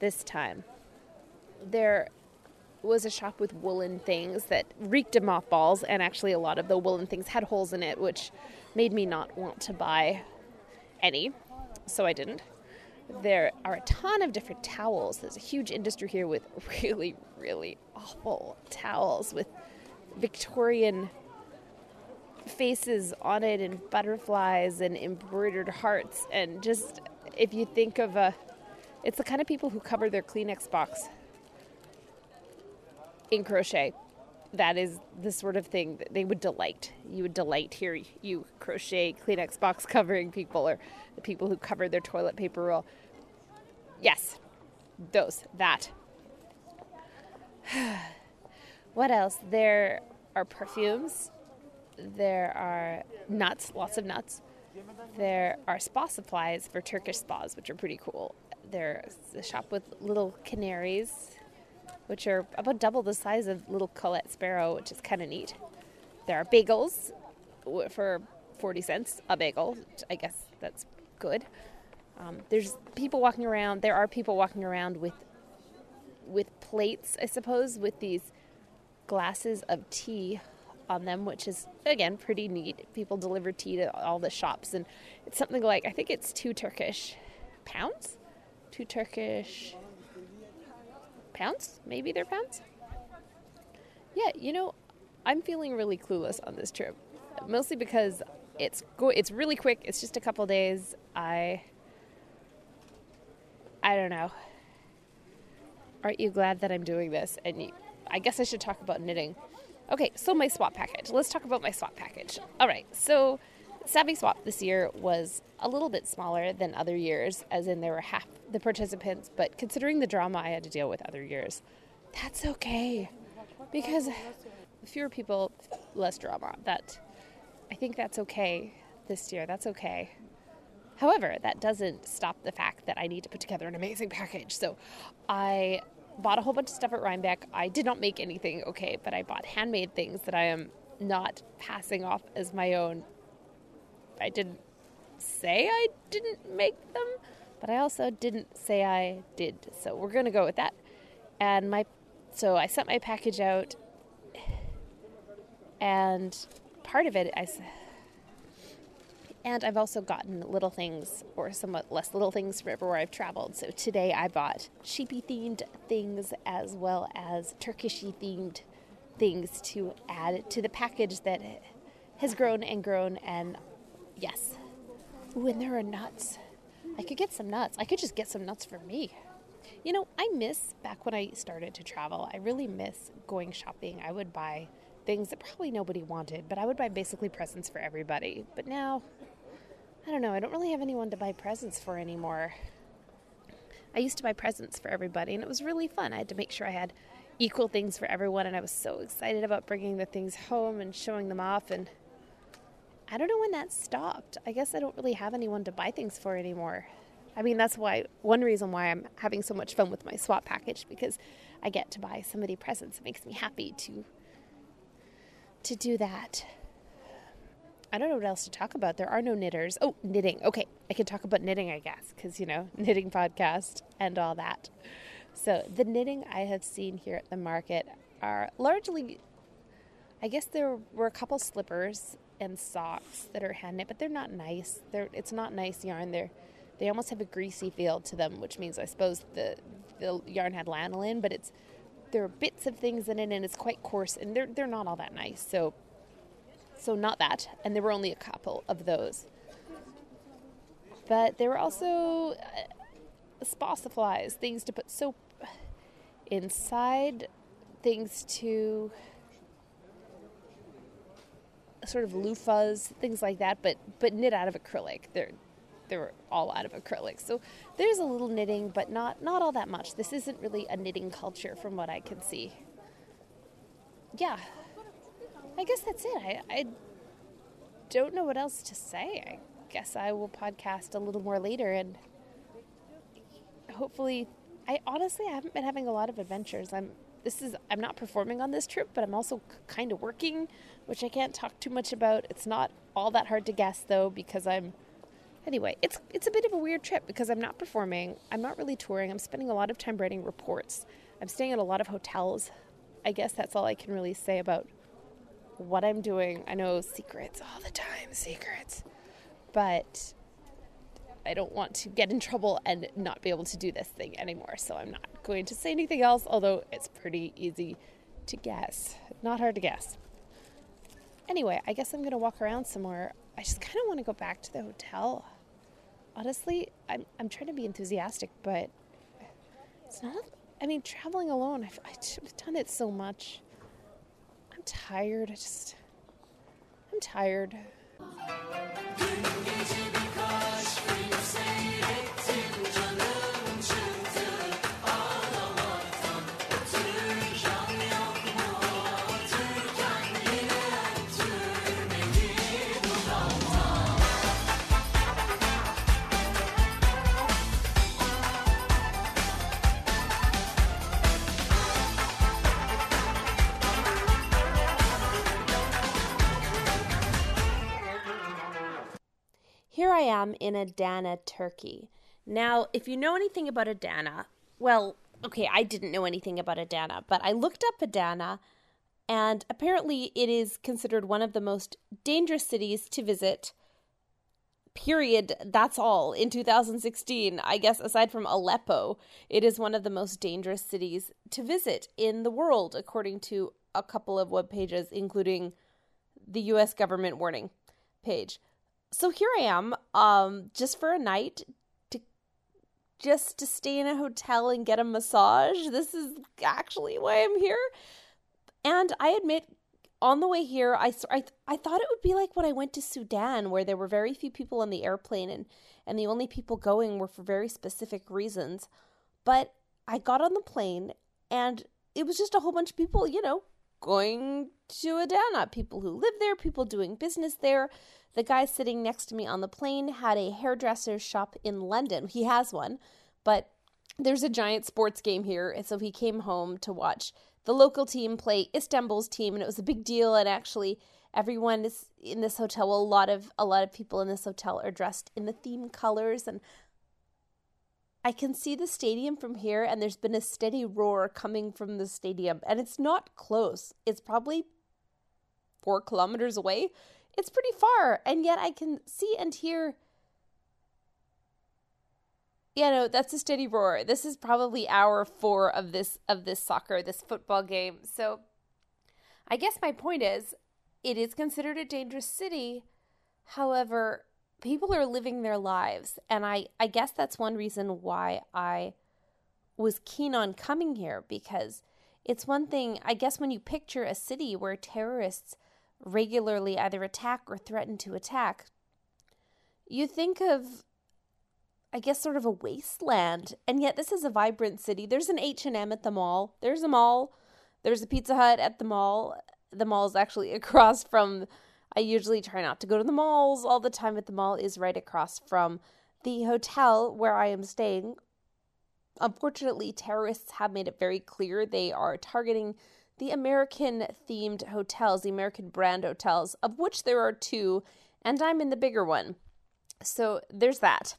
this time. There was a shop with woolen things that reeked of mothballs, and actually, a lot of the woolen things had holes in it, which made me not want to buy any, so I didn't. There are a ton of different towels. There's a huge industry here with [laughs] really, really awful towels with Victorian faces on it and butterflies and embroidered hearts and just if you think of a it's the kind of people who cover their Kleenex box in crochet. That is the sort of thing that they would delight. You would delight here. You crochet Kleenex box [laughs] covering people, or the people who cover their toilet paper roll. Yes, those, that. [sighs] what else? There are perfumes. There are nuts, lots of nuts. There are spa supplies for Turkish spas, which are pretty cool. There's a shop with little canaries, which are about double the size of little Colette sparrow, which is kind of neat. There are bagels for 40 cents a bagel. I guess that's good. Um, there's people walking around. There are people walking around with with plates, I suppose, with these glasses of tea on them, which is again pretty neat. People deliver tea to all the shops, and it's something like I think it's two Turkish pounds, two Turkish pounds, maybe they're pounds. Yeah, you know, I'm feeling really clueless on this trip, mostly because it's go- it's really quick. It's just a couple days. I I don't know. Aren't you glad that I'm doing this? And you, I guess I should talk about knitting. Okay, so my swap package. Let's talk about my swap package. All right, so Savvy Swap this year was a little bit smaller than other years, as in there were half the participants, but considering the drama I had to deal with other years, that's okay. Because fewer people, less drama. That I think that's okay this year. That's okay. However, that doesn't stop the fact that I need to put together an amazing package. So I bought a whole bunch of stuff at Rhinebeck. I did not make anything okay, but I bought handmade things that I am not passing off as my own. I didn't say I didn't make them, but I also didn't say I did. So we're going to go with that. And my so I sent my package out and part of it I and I've also gotten little things, or somewhat less little things, from everywhere I've traveled. So today I bought sheepy themed things as well as Turkishy themed things to add to the package that has grown and grown. And yes, ooh, and there are nuts. I could get some nuts. I could just get some nuts for me. You know, I miss back when I started to travel. I really miss going shopping. I would buy things that probably nobody wanted, but I would buy basically presents for everybody. But now, I don't know, I don't really have anyone to buy presents for anymore. I used to buy presents for everybody, and it was really fun. I had to make sure I had equal things for everyone, and I was so excited about bringing the things home and showing them off. And I don't know when that stopped. I guess I don't really have anyone to buy things for anymore. I mean, that's why one reason why I'm having so much fun with my swap package because I get to buy somebody presents. It makes me happy to to do that. I don't know what else to talk about. There are no knitters. Oh, knitting. Okay, I can talk about knitting, I guess, because, you know, [laughs] knitting podcast and all that. So, the knitting I have seen here at the market are largely, I guess there were a couple slippers and socks that are hand knit, but they're not nice. They're, it's not nice yarn. They're, they almost have a greasy feel to them, which means I suppose the, the yarn had lanolin, but it's, there are bits of things in it and it's quite coarse and they're, they're not all that nice. So, so not that, and there were only a couple of those. But there were also uh, supplies, things to put soap inside, things to sort of loofahs, things like that, but but knit out of acrylic. They're they were all out of acrylic. So there's a little knitting, but not not all that much. This isn't really a knitting culture from what I can see. Yeah, I guess that's it. I, I don't know what else to say. I guess I will podcast a little more later and hopefully I honestly haven't been having a lot of adventures. I'm this is I'm not performing on this trip, but I'm also kind of working, which I can't talk too much about. It's not all that hard to guess though because I'm anyway, it's it's a bit of a weird trip because I'm not performing. I'm not really touring. I'm spending a lot of time writing reports. I'm staying at a lot of hotels. I guess that's all I can really say about what I'm doing. I know secrets all the time, secrets. But I don't want to get in trouble and not be able to do this thing anymore. So I'm not going to say anything else, although it's pretty easy to guess. Not hard to guess. Anyway, I guess I'm going to walk around somewhere. I just kind of want to go back to the hotel. Honestly, I'm, I'm trying to be enthusiastic, but it's not. I mean, traveling alone, I've, I've done it so much. I'm tired. I just. I'm tired. Am in Adana, Turkey. Now, if you know anything about Adana, well, okay, I didn't know anything about Adana, but I looked up Adana, and apparently it is considered one of the most dangerous cities to visit. Period. That's all. In 2016, I guess aside from Aleppo, it is one of the most dangerous cities to visit in the world, according to a couple of web pages, including the US government warning page so here I am, um, just for a night to just to stay in a hotel and get a massage. This is actually why I'm here. And I admit, on the way here, I, I, I thought it would be like when I went to Sudan, where there were very few people on the airplane and, and the only people going were for very specific reasons. But I got on the plane and it was just a whole bunch of people, you know, going to Adana. People who live there, people doing business there. The guy sitting next to me on the plane had a hairdresser's shop in London. He has one, but there's a giant sports game here, and so he came home to watch the local team play Istanbul's team, and it was a big deal. And actually, everyone is in this hotel. Well, a lot of a lot of people in this hotel are dressed in the theme colors, and I can see the stadium from here, and there's been a steady roar coming from the stadium, and it's not close. It's probably four kilometers away. It's pretty far, and yet I can see and hear. Yeah, no, that's a steady roar. This is probably hour four of this of this soccer, this football game. So, I guess my point is, it is considered a dangerous city. However, people are living their lives, and I I guess that's one reason why I was keen on coming here because it's one thing. I guess when you picture a city where terrorists regularly either attack or threaten to attack, you think of I guess sort of a wasteland. And yet this is a vibrant city. There's an H&M at the mall. There's a mall. There's a Pizza Hut at the mall. The mall is actually [laughs] across from I usually try not to go to the malls all the time, but the mall is right across from the hotel where I am staying. Unfortunately, terrorists have made it very clear they are targeting the American themed hotels, the American brand hotels, of which there are two, and I'm in the bigger one. So there's that.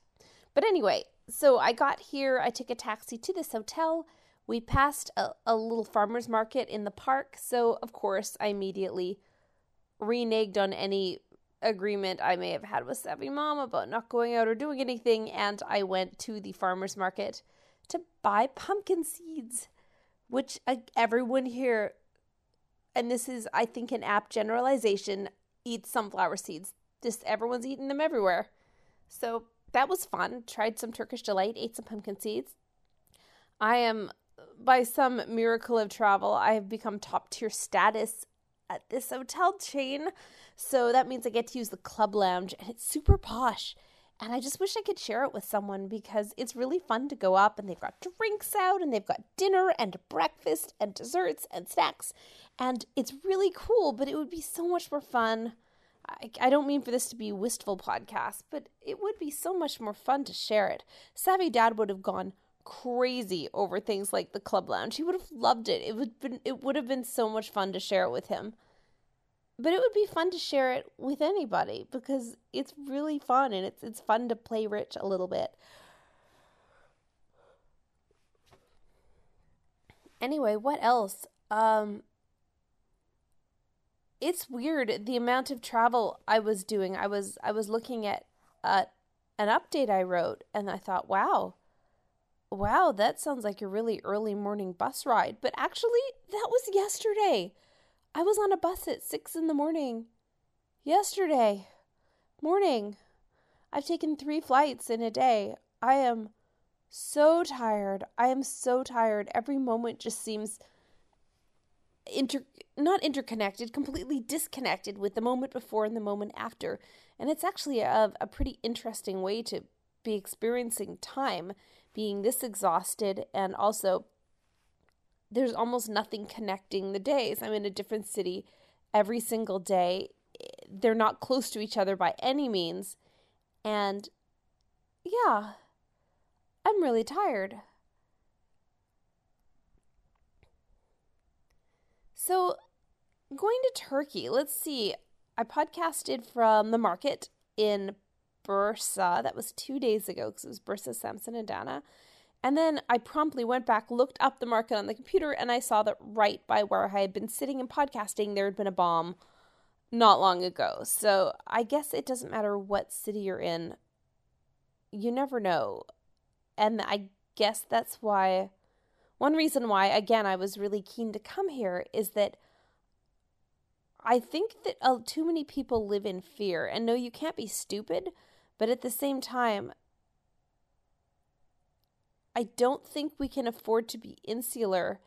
But anyway, so I got here, I took a taxi to this hotel. We passed a, a little farmer's market in the park, so of course I immediately reneged on any agreement I may have had with Savvy Mom about not going out or doing anything, and I went to the farmer's market to buy pumpkin seeds which uh, everyone here, and this is, I think, an apt generalization, eats sunflower seeds. Just everyone's eating them everywhere. So that was fun. Tried some Turkish delight, ate some pumpkin seeds. I am, by some miracle of travel, I have become top tier status at this hotel chain. So that means I get to use the club lounge, and it's super posh. And I just wish I could share it with someone because it's really fun to go up and they've got drinks out and they've got dinner and breakfast and desserts and snacks. And it's really cool, but it would be so much more fun. I, I don't mean for this to be wistful podcast, but it would be so much more fun to share it. Savvy Dad would have gone crazy over things like the club lounge. He would have loved it. It would been it would have been so much fun to share it with him. But it would be fun to share it with anybody because it's really fun and it's it's fun to play rich a little bit. Anyway, what else? Um it's weird the amount of travel I was doing. I was I was looking at uh, an update I wrote and I thought, wow, wow, that sounds like a really early morning bus ride. But actually, that was yesterday. I was on a bus at six in the morning. Yesterday morning. I've taken three flights in a day. I am so tired. I am so tired. Every moment just seems inter not interconnected, completely disconnected with the moment before and the moment after. And it's actually a, a pretty interesting way to be experiencing time, being this exhausted, and also there's almost nothing connecting the days. I'm in a different city every single day. They're not close to each other by any means. And yeah, I'm really tired. So, going to Turkey, let's see. I podcasted from the market in Bursa. That was two days ago because it was Bursa, Samsun, and Dana. And then I promptly went back, looked up the market on the computer, and I saw that right by where I had been sitting and podcasting, there had been a bomb not long ago. So I guess it doesn't matter what city you're in, you never know. And I guess that's why one reason why, again, I was really keen to come here is that I think that uh, too many people live in fear. And no, you can't be stupid, but at the same time, I don't think we can afford to be insular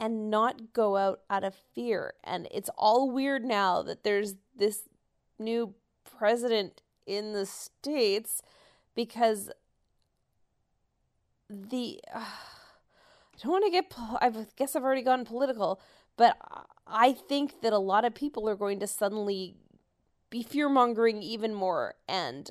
and not go out out of fear. And it's all weird now that there's this new president in the States because the. Uh, I don't want to get, I guess I've already gone political, but I think that a lot of people are going to suddenly be fear mongering even more. And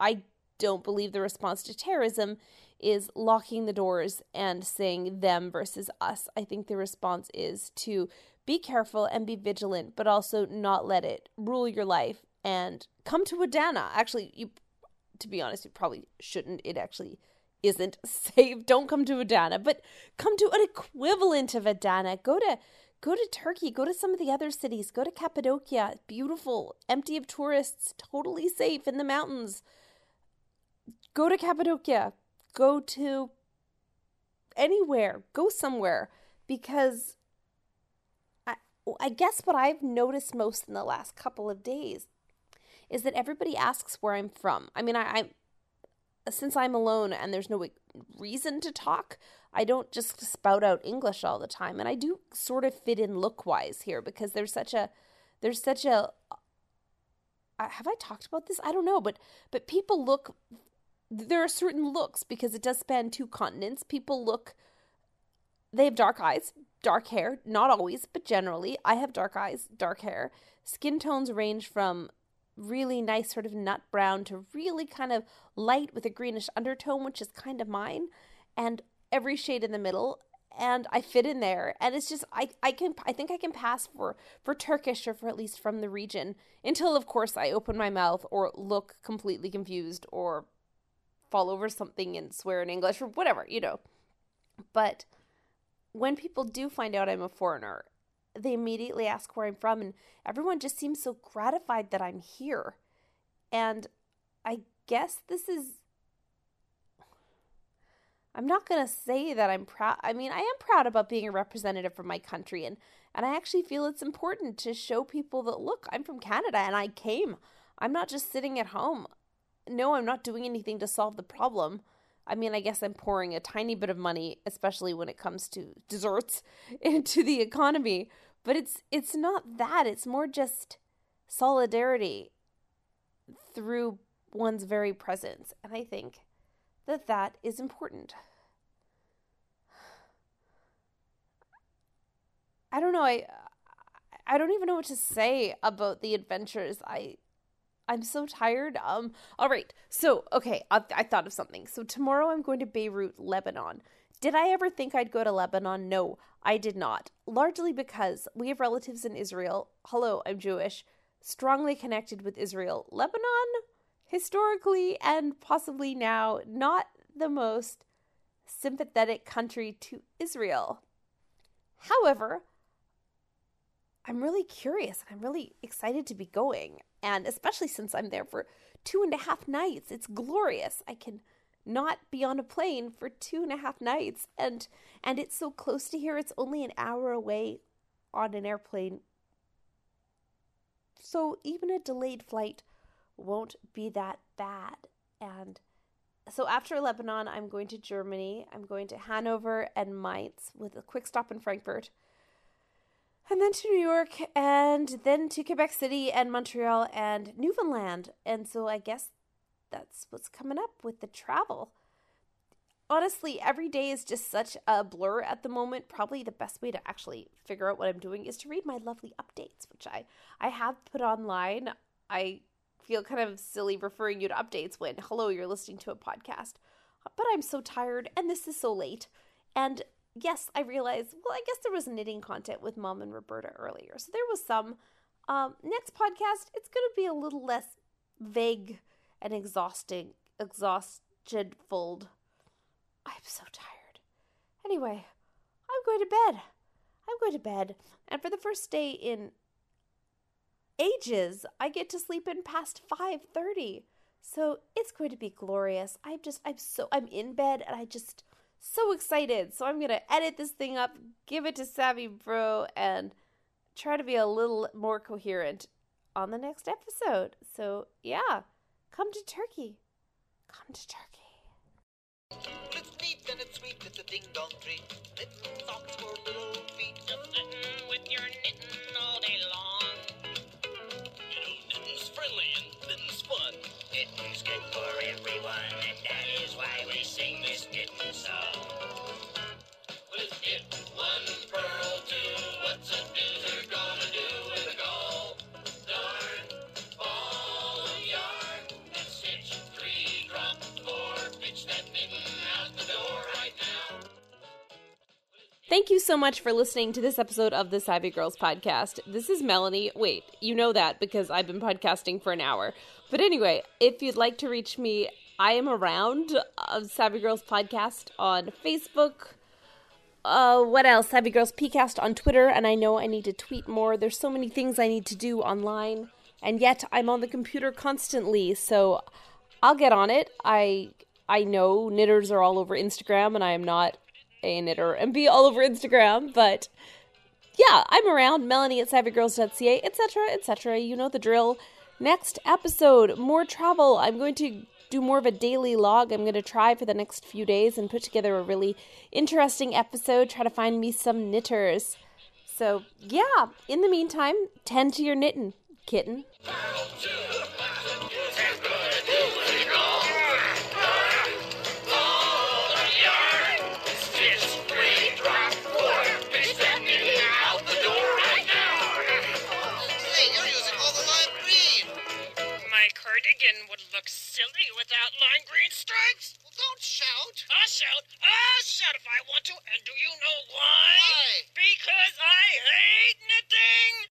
I don't believe the response to terrorism is locking the doors and saying them versus us. I think the response is to be careful and be vigilant, but also not let it rule your life and come to Adana. Actually, you, to be honest, you probably shouldn't. It actually isn't [laughs] safe. Don't come to Adana, but come to an equivalent of Adana. Go to go to Turkey, go to some of the other cities, go to Cappadocia, beautiful, empty of tourists, totally safe in the mountains. Go to Cappadocia, go to anywhere, go somewhere because I I guess what I've noticed most in the last couple of days is that everybody asks where I'm from. I mean, I, I since I'm alone and there's no reason to talk, I don't just spout out English all the time. And I do sort of fit in look wise here because there's such a, there's such a, uh, have I talked about this? I don't know, but, but people look, there are certain looks because it does span two continents. People look, they have dark eyes, dark hair, not always, but generally. I have dark eyes, dark hair. Skin tones range from really nice sort of nut brown to really kind of light with a greenish undertone, which is kind of mine, and every shade in the middle. And I fit in there, and it's just I I can I think I can pass for for Turkish or for at least from the region until of course I open my mouth or look completely confused or fall over something and swear in English or whatever you know. But when people do find out I'm a foreigner they immediately ask where I'm from, and everyone just seems so gratified that I'm here. And I guess this is. I'm not going to say that I'm proud. I mean, I am proud about being a representative for my country, and, and I actually feel it's important to show people that, look, I'm from Canada and I came. I'm not just sitting at home. No, I'm not doing anything to solve the problem. I mean, I guess I'm pouring a tiny bit of money, especially when it comes to desserts, [laughs] into the economy. But it's it's not that. It's more just solidarity through one's very presence, and I think that that is important. I don't know. I I don't even know what to say about the adventures I I'm so tired. Um, all right. So, okay, I, I thought of something. So, tomorrow I'm going to Beirut, Lebanon. Did I ever think I'd go to Lebanon? No, I did not. Largely because we have relatives in Israel. Hello, I'm Jewish. Strongly connected with Israel. Lebanon, historically and possibly now, not the most sympathetic country to Israel. However, I'm really curious and I'm really excited to be going. And especially since I'm there for two and a half nights, it's glorious. I can not be on a plane for two and a half nights and and it's so close to here it's only an hour away on an airplane so even a delayed flight won't be that bad and so after lebanon i'm going to germany i'm going to hanover and mainz with a quick stop in frankfurt and then to New York, and then to Quebec City and Montreal and Newfoundland. And so I guess that's what's coming up with the travel. Honestly, every day is just such a blur at the moment. Probably the best way to actually figure out what I'm doing is to read my lovely updates, which I, I have put online. I feel kind of silly referring you to updates when, hello, you're listening to a podcast. But I'm so tired, and this is so late. And yes, I realized, well, I guess there was knitting content with Mom and Roberta earlier. So there was some. Um, next podcast, it's going to be a little less vague and exhausting, exhausted fold. I'm so tired. Anyway, I'm going to bed. I'm going to bed. And for the first day in ages, I get to sleep in past 5:30. So it's going to be glorious. I'm just I'm so I'm in bed and I just so excited. So I'm going to edit this thing up, give it to Savvy Bro, and try to be a little more coherent on the next episode. So, yeah, come to Turkey. Come to Turkey. It's neat and it's sweet, it's a ding dong treat. Knitting socks for little feet. Just sitting with your knitting all day long. You know, knitting's friendly and knitting's fun. Knitting's good for everyone, you so much for listening to this episode of the Savvy Girls podcast. This is Melanie. Wait, you know that because I've been podcasting for an hour. But anyway, if you'd like to reach me, I am around uh, Savvy Girls podcast on Facebook. Uh, what else? Savvy Girls PCast on Twitter, and I know I need to tweet more. There's so many things I need to do online, and yet I'm on the computer constantly, so I'll get on it. I I know knitters are all over Instagram, and I am not a knitter and be all over Instagram, but yeah, I'm around Melanie at savvygirls.ca, etc., etc. You know the drill. Next episode, more travel. I'm going to do more of a daily log. I'm going to try for the next few days and put together a really interesting episode. Try to find me some knitters. So, yeah, in the meantime, tend to your knitting, kitten. Would look silly without lime green stripes. Well, don't shout. I'll shout. I'll shout if I want to. And do you know why? Why? Because I hate knitting.